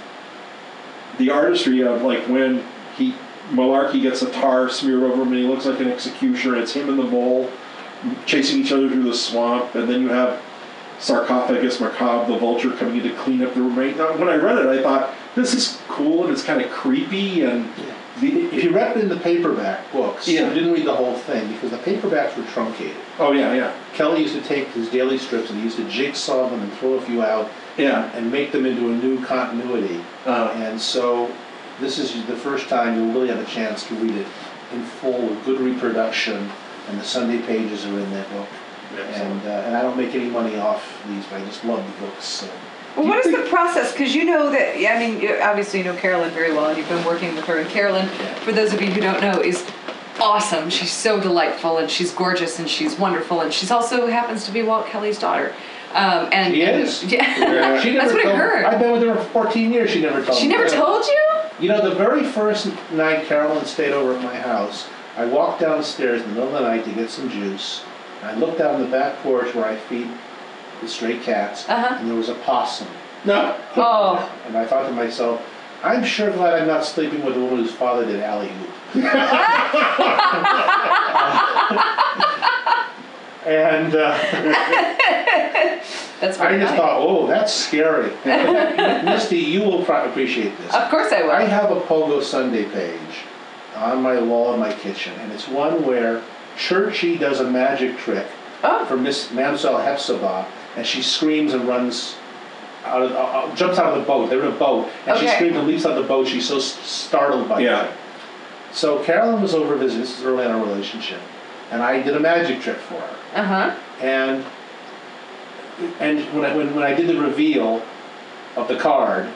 the artistry of like when he Malarkey gets a tar smeared over him and he looks like an executioner. It's him and the mole chasing each other through the swamp, and then you have Sarcophagus MacAbre, the vulture coming in to clean up the remains. Now, When I read it, I thought this is cool and it's kind of creepy and the, If you read it in the paperback books, Yeah. you didn't read the whole thing because the paperbacks were truncated. oh yeah yeah Kelly used to take his daily strips and he used to jigsaw them and throw a few out yeah and make them into a new continuity. uh, And so this is the first time you'll really have a chance to read it in full with good reproduction, and the Sunday pages are in that book. And uh, and I don't make any money off these, but I just love the books. So. Well, what is the process? Because you know that, I mean, you- obviously you know Carolyn very well, and you've been working with her. And Carolyn, for those of you who don't know, is awesome. She's so delightful, and she's gorgeous, and she's wonderful, and she's also happens to be Walt Kelly's daughter. Um, and She is? Yeah. She That's never what I told, heard. I've been with her for 14 years. She never told she me. never told you? You know, the very first night Carolyn stayed over at my house, I walked downstairs in the middle of the night to get some juice. And I looked out on the back porch where I feed the stray cats, Uh-huh. and there was a possum. no Oh. And I thought to myself, I'm sure glad I'm not sleeping with a woman whose father did Alley Oop. and uh, That's I very just nice. thought, oh, that's scary. Misty, you will pro- appreciate this. Of course I will. I have a Pogo Sunday page on my wall in my kitchen, and it's one where Churchy does a magic trick Oh. for Miss Mademoiselle Hepzibah, and she screams and runs out of, uh, uh, jumps out of the boat. They're in a boat, and she Okay. screams and leaps out of the boat. She's so s- startled by Yeah. that. So Carolyn was over visiting. This is early in our relationship, and I did a magic trick for her. Uh huh. And and when I when, when I did the reveal of the card,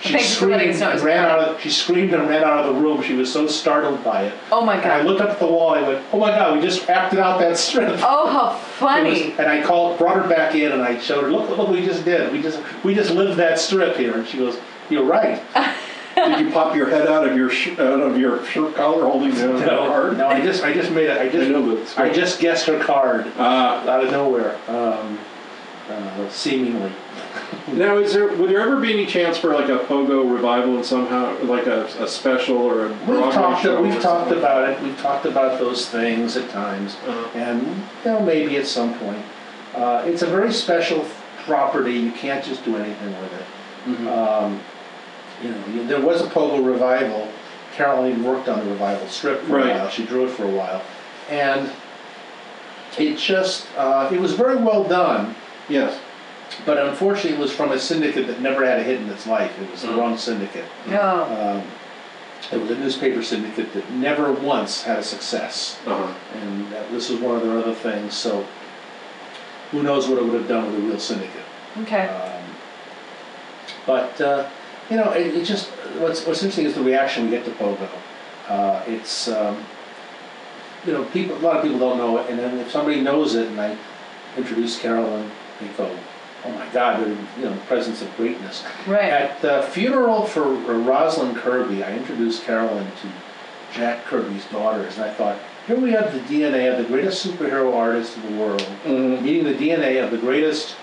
she Thanks for letting screamed us know it and was a ran card. out of she screamed and ran out of the room. She was so startled by it. Oh my god. And I god. looked up at the wall. and I went, "Oh my God, we just acted out that strip." Oh, how It was- funny. and I called, brought her back in, and I showed her, "Look, look, what we just did. We just we just lived that strip here." And she goes, "You're right." Did you pop your head out of your sh- out of your shirt collar holding the No, card? no, I just I just made it. I just I know, but it's I just guessed her card Uh, out of nowhere, um, uh, seemingly. now, is there would there ever be any chance for like a pogo revival and somehow like a, a special or a We've Broadway talked, show we've talked something? about it, we've talked about those things at times, Uh-huh. and, you know, maybe at some point. Uh, it's a very special property, you can't just do anything with it. Mm-hmm. Um, You know, there was a Pogo revival, Carolyn worked on the revival strip for a while, she drew it for a while. And it just, uh, it was very well done, Yes. but unfortunately it was from a syndicate that never had a hit in its life, it was the Mm. wrong syndicate. No. Um, It was a newspaper syndicate that never once had a success. Uh-huh. And that- this was one of their other things, so who knows what it would have done with a real syndicate. Okay. Um, But, uh, you know, it, it just, what's, what's interesting is the reaction we get to Pogo. Uh, It's, um, you know, people, a lot of people don't know it, and then if somebody knows it and I introduce Carolyn, they go, oh my God, they're, you know, the presence of greatness. Right. At the funeral for Rosalind Kirby, I introduced Carolyn to Jack Kirby's daughters, and I thought, here we have the DNA of the greatest superhero artist in the world, Mhm. meeting the DNA of the greatest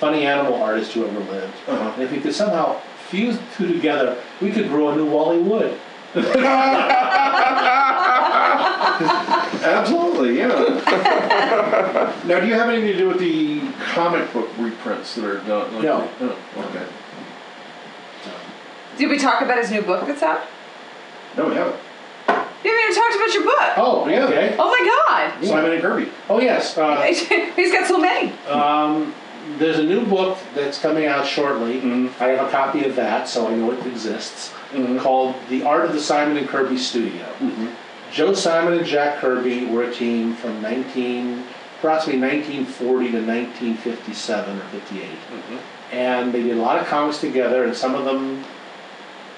funny animal artist who ever lived. Uh-huh. And if we could somehow fuse the two together, we could grow a new Wally Wood. Absolutely, yeah. now, do you have anything to do with the comic book reprints that are done? Like, No. Oh, okay. Did we talk about his new book that's out? No, we haven't. You haven't even talked about your book. Oh, Yeah. okay. Oh my god. Simon and Kirby. Oh, yes. Uh, He's got so many. Um, there's a new book that's coming out shortly. Mhm. I have a copy of that, so I know it exists. Mhm. Called "The Art of the Simon and Kirby Studio." Mhm. Joe Simon and Jack Kirby were a team from 19, approximately 1940 to 1957 or 58, and they did a lot of comics together. And some of them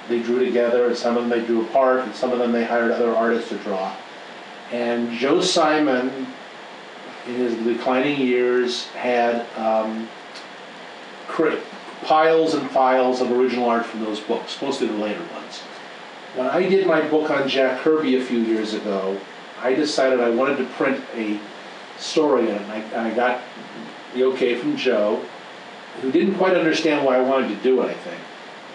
they drew together, and some of them they drew apart, and some of them they hired other artists to draw. And Joe Simon, in his declining years, had um, piles and piles of original art from those books, mostly the later ones. When I did my book on Jack Kirby a few years ago, I decided I wanted to print a story. And I, and I got the okay from Joe, who didn't quite understand why I wanted to do it, I think,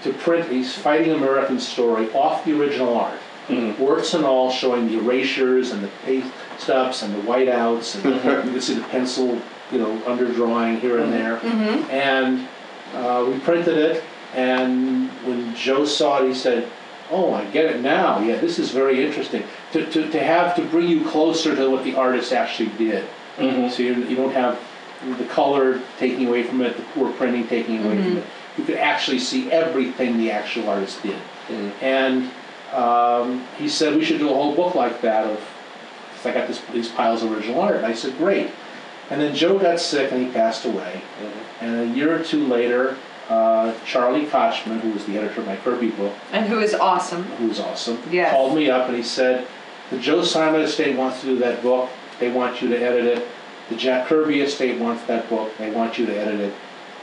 to print a fighting American story off the original art. Mm-hmm. Works and all showing the erasures and the paste ups and the whiteouts and mm-hmm. you can see the pencil, you know, underdrawing here and there. Mm-hmm. And uh, we printed it, and when Joe saw it, he said, "Oh, I get it now. Yeah, this is very interesting. To, to, to have to bring you closer to what the artist actually did. So you, you don't have the color taking away from it, the poor printing taking away from it. You could actually see everything the actual artist did. And um, he said we should do a whole book like that of I got this, these piles of original art. And I said, great. And then Joe got sick and he passed away. And a year or two later, uh, Charlie Kochman, who was the editor of my Kirby book, And who is awesome. who is awesome, Yes. called me up and he said, the Joe Simon estate wants to do that book. They want you to edit it. The Jack Kirby estate wants that book. They want you to edit it.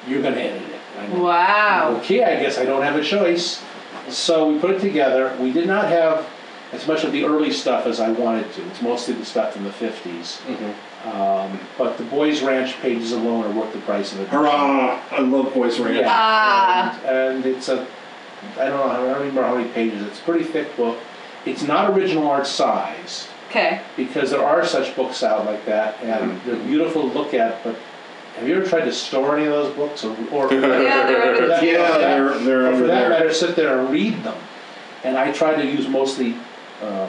You're going to edit it. I went, Wow. Okay, I guess I don't have a choice. So we put it together. We did not have as much of the early stuff as I wanted to. It's mostly the stuff from the 50s. Um, but the Boys Ranch pages alone are worth the price of it. Hurrah! I love Boys Ranch. Yeah. Ah. And, and it's a, I don't know, I don't remember how many pages. It's a pretty thick book. It's not original art size Okay. because there are such books out like that, and they're beautiful to look at. But have you ever tried to store any of those books, or, or Yeah, they're under the Yeah, they're- they're or under for that there. matter, sit there and read them. And I try to use mostly um,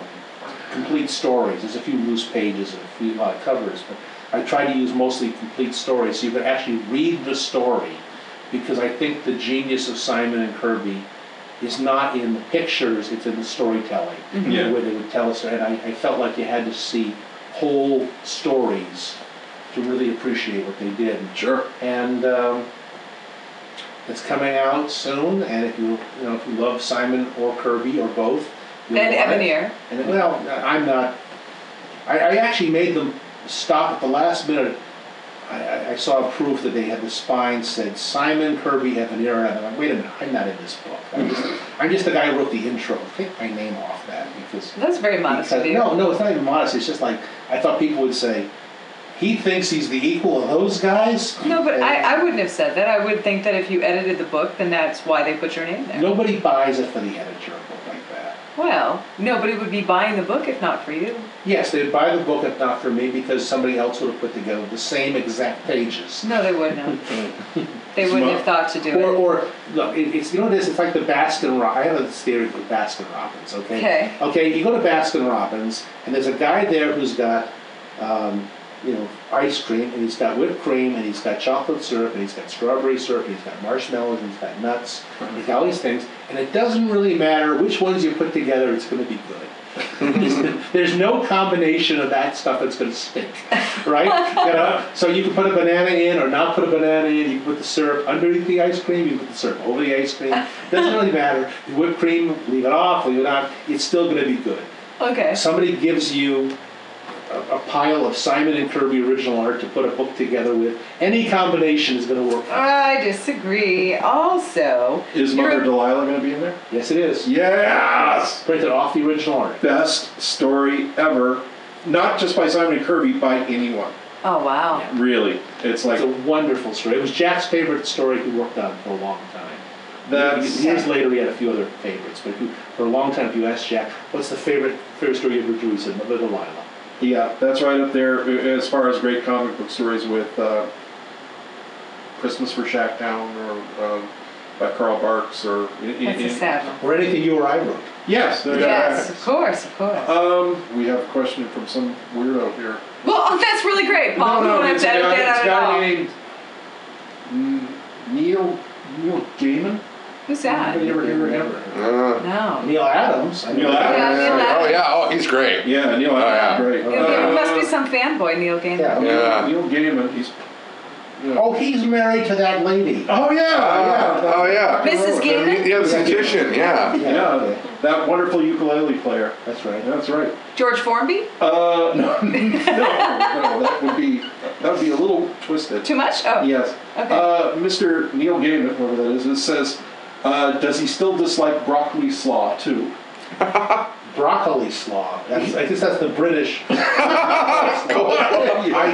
complete stories. There's a few loose pages and a few uh, covers, but I try to use mostly complete stories, so you can actually read the story, because I think the genius of Simon and Kirby is not in the pictures, it's in the storytelling, Yeah. where they would tell us, and I, I felt like you had to see whole stories to really appreciate what they did. Sure. And um, it's coming out soon, and if you, you know, if you love Simon or Kirby or both, you'll And want it. Evanier. And well, I'm not. I, I actually made them stop at the last minute. I, I, I saw proof that they had the spine said Simon Kirby Evanier, and I'm like, wait a minute, I'm not in this book. I'm just, I'm just the guy who wrote the intro. Take my name off that because. That's very modest of because- you. No, no, it's not even modest. It's just like I thought people would say, he thinks he's the equal of those guys. No, but I, I wouldn't have said that. I would think that if you edited the book, then that's why they put your name there. Nobody buys it for the editor of a book like that. Well, nobody would be buying the book if not for you. Yes, they'd buy the book if not for me because somebody else would have put together the same exact pages. No, they wouldn't have. they wouldn't have thought to do Or, it. or look, it, it's you know what it is. It's like the Baskin. I have this theory with Baskin Robbins. Okay. Okay. Okay. You go to Baskin Robbins, and there's a guy there who's got, um, you know, ice cream, and he's got whipped cream, and he's got chocolate syrup, and he's got strawberry syrup, and he's got marshmallows, and he's got nuts, and he's got all these things, and it doesn't really matter which ones you put together. It's going to be good. There's no combination of that stuff that's going to stick, right? you know, so you can put a banana in or not put a banana in. You can put the syrup underneath the ice cream. You can put the syrup over the ice cream. It Doesn't really matter. The whipped cream, leave it off, leave it on. It's still going to be good. Okay. Somebody gives you a, a pile of Simon and Kirby original art to put a book together with. Any combination is going to work. I disagree. Also, Is you're- Mother Delilah going to be in there? Yes, it is. Yes. Printed off the original art. Best story ever, not just by Simon and Kirby, by anyone. Oh wow. Really, it's like It's a wonderful story. It was Jack's favorite story he worked on for a long time. that's Years later, he had a few other favorites, but if you, for a long time, if you asked Jack, "What's the favorite favorite story you ever drew?" He said, "Mother Delilah." Yeah, that's right up there as far as great comic book stories with uh, Christmas for Shacktown or um, by Carl Barks or in, in- a sad one. Or anything you or I wrote. yes, there- Yes, of course, of course. Um, we have a question from some weirdo here. well, oh, that's really great, Paul. we don't have it's to a edit guy, that it's out at guy all. named Neil Neil Gaiman. Who's that? Anybody ever hear of? Uh, No. Neal Adams. Neil. Adams. Yeah, Neal Adams. oh yeah, oh he's great. Yeah, Neil Oh, yeah. Adams, great. Neil Gaiman must be Uh, some fanboy, Neil Gaiman. Yeah. Yeah. Neil Gaiman, he's. you know- Oh, he's married to that lady. Oh yeah, Uh, yeah. oh yeah. Mrs. Gaiman? Yeah, the magician. Yeah. Yeah, okay. that wonderful ukulele player. That's right. That's right. George Formby? Uh, no, no, no, that would be that would be a little twisted. Too much? Oh. Yes. Okay. Uh, Mr. Neil Gaiman, whoever that is, it says, uh, does he still dislike broccoli slaw too? Broccoli slaw. That's, I guess that's the British. I,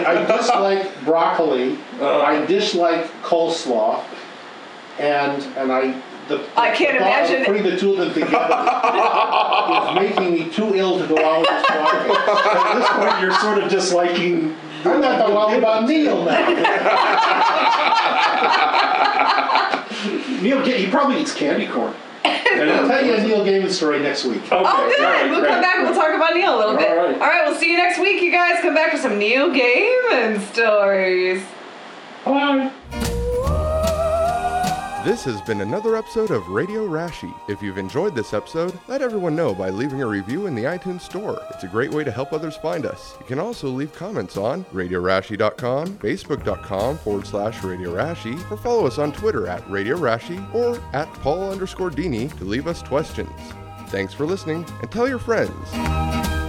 I dislike broccoli. I dislike coleslaw, and and I. The, I can't the thought of imagine- putting the two of them together is making me too ill to go out with this podcast. At this point, you're sort of disliking. I'm not talking all about Neil now. Neil, Ga- he probably eats candy corn. And I'll tell you a Neil Gaiman story next week. Okay, Oh, good. all right, we'll great, come back and we'll great. talk about Neil a little bit. All right. All right, we'll see you next week, you guys. Come back for some Neil Gaiman stories. Bye. This has been another episode of Radio Rashy. If you've enjoyed this episode, let everyone know by leaving a review in the iTunes Store. It's a great way to help others find us. You can also leave comments on RadioRashy.com, Facebook.com forward slash Radio Rashy, or follow us on Twitter at Radio Rashy or at Paul underscore Dini to leave us questions. Thanks for listening and tell your friends.